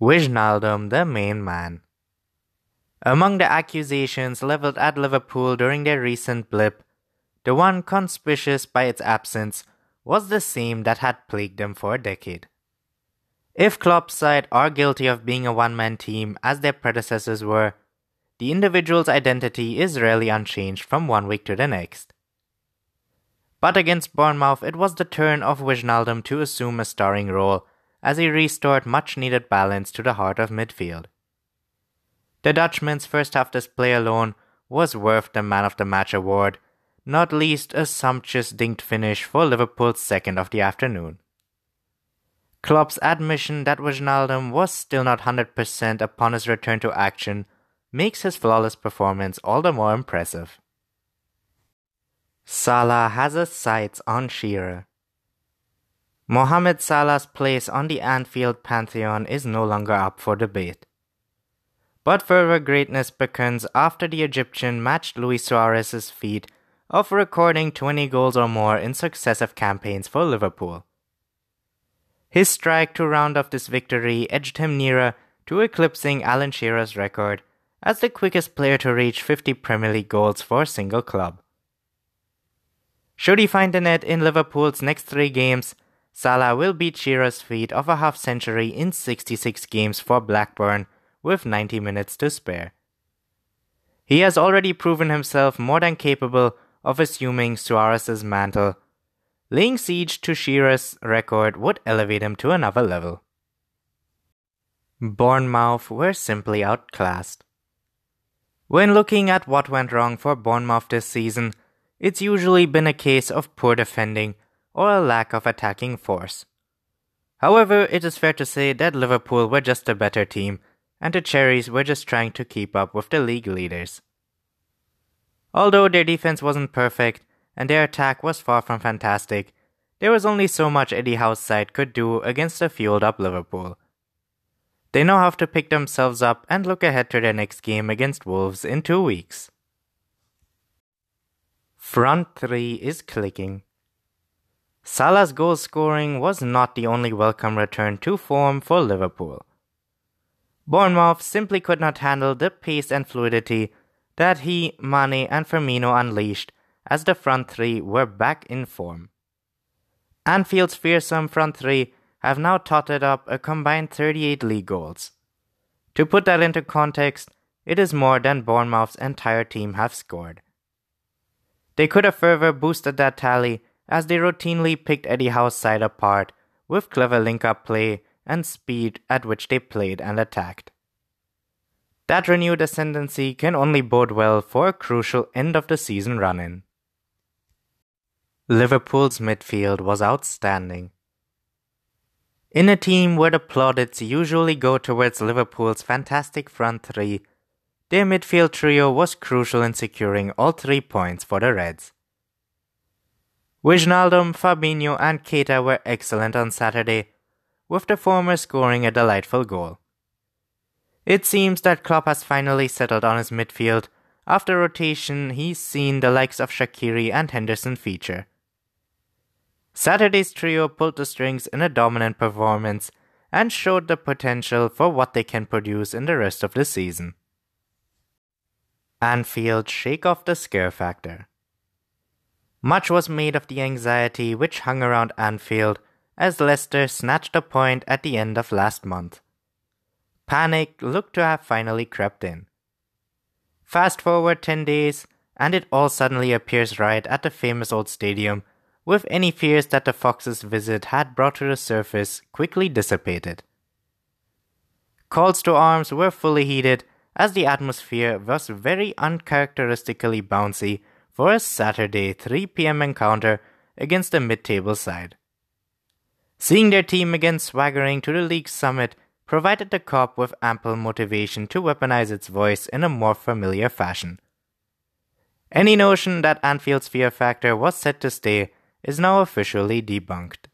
Wijnaldum, the main man. Among the accusations leveled at Liverpool during their recent blip, the one conspicuous by its absence was the same that had plagued them for a decade. If Klopp's side are guilty of being a one man team as their predecessors were, the individual's identity is rarely unchanged from one week to the next. But against Bournemouth, it was the turn of Wijnaldum to assume a starring role as he restored much needed balance to the heart of midfield. The Dutchman's first half display alone was worth the Man of the Match award, not least a sumptuous dinked finish for Liverpool's second of the afternoon. Klopp's admission that Wijnaldum was still not 100% upon his return to action makes his flawless performance all the more impressive. Salah has his sights on Shearer. Mohamed Salah's place on the Anfield pantheon is no longer up for debate. But further greatness beckons after the Egyptian matched Luis Suarez's feat of recording 20 goals or more in successive campaigns for Liverpool. His strike to round off this victory edged him nearer to eclipsing Alan Shearer's record as the quickest player to reach 50 Premier League goals for a single club. Should he find the net in Liverpool's next three games, Salah will beat Shearer's feat of a half century in 66 games for Blackburn with 90 minutes to spare. He has already proven himself more than capable of assuming Suarez's mantle Laying siege to Shearer's record would elevate him to another level. Bournemouth were simply outclassed. When looking at what went wrong for Bournemouth this season, it's usually been a case of poor defending or a lack of attacking force. However, it is fair to say that Liverpool were just a better team, and the Cherries were just trying to keep up with the league leaders. Although their defense wasn't perfect, and their attack was far from fantastic. There was only so much Eddie Howe's side could do against a fueled up Liverpool. They now have to pick themselves up and look ahead to their next game against Wolves in two weeks. Front 3 is clicking. Salah's goal scoring was not the only welcome return to form for Liverpool. Bournemouth simply could not handle the pace and fluidity that he, Mane, and Firmino unleashed as the front three were back in form. Anfield's fearsome front three have now totted up a combined 38 league goals. To put that into context, it is more than Bournemouth's entire team have scored. They could have further boosted that tally as they routinely picked Eddie Howe's side apart with clever link up play and speed at which they played and attacked. That renewed ascendancy can only bode well for a crucial end of the season run in. Liverpool's midfield was outstanding. In a team where the plaudits usually go towards Liverpool's fantastic front three, their midfield trio was crucial in securing all three points for the Reds. Wijnaldum, Fabinho, and Keita were excellent on Saturday, with the former scoring a delightful goal. It seems that Klopp has finally settled on his midfield. After rotation, he's seen the likes of Shaqiri and Henderson feature. Saturday's trio pulled the strings in a dominant performance and showed the potential for what they can produce in the rest of the season. Anfield shake off the scare factor. Much was made of the anxiety which hung around Anfield as Leicester snatched a point at the end of last month. Panic looked to have finally crept in. Fast forward 10 days, and it all suddenly appears right at the famous old stadium with any fears that the Foxes' visit had brought to the surface quickly dissipated. Calls to arms were fully heeded as the atmosphere was very uncharacteristically bouncy for a Saturday 3 p.m. encounter against a mid table side. Seeing their team again swaggering to the league's summit provided the Kop with ample motivation to weaponize its voice in a more familiar fashion. Any notion that Anfield's fear factor was set to stay is now officially debunked.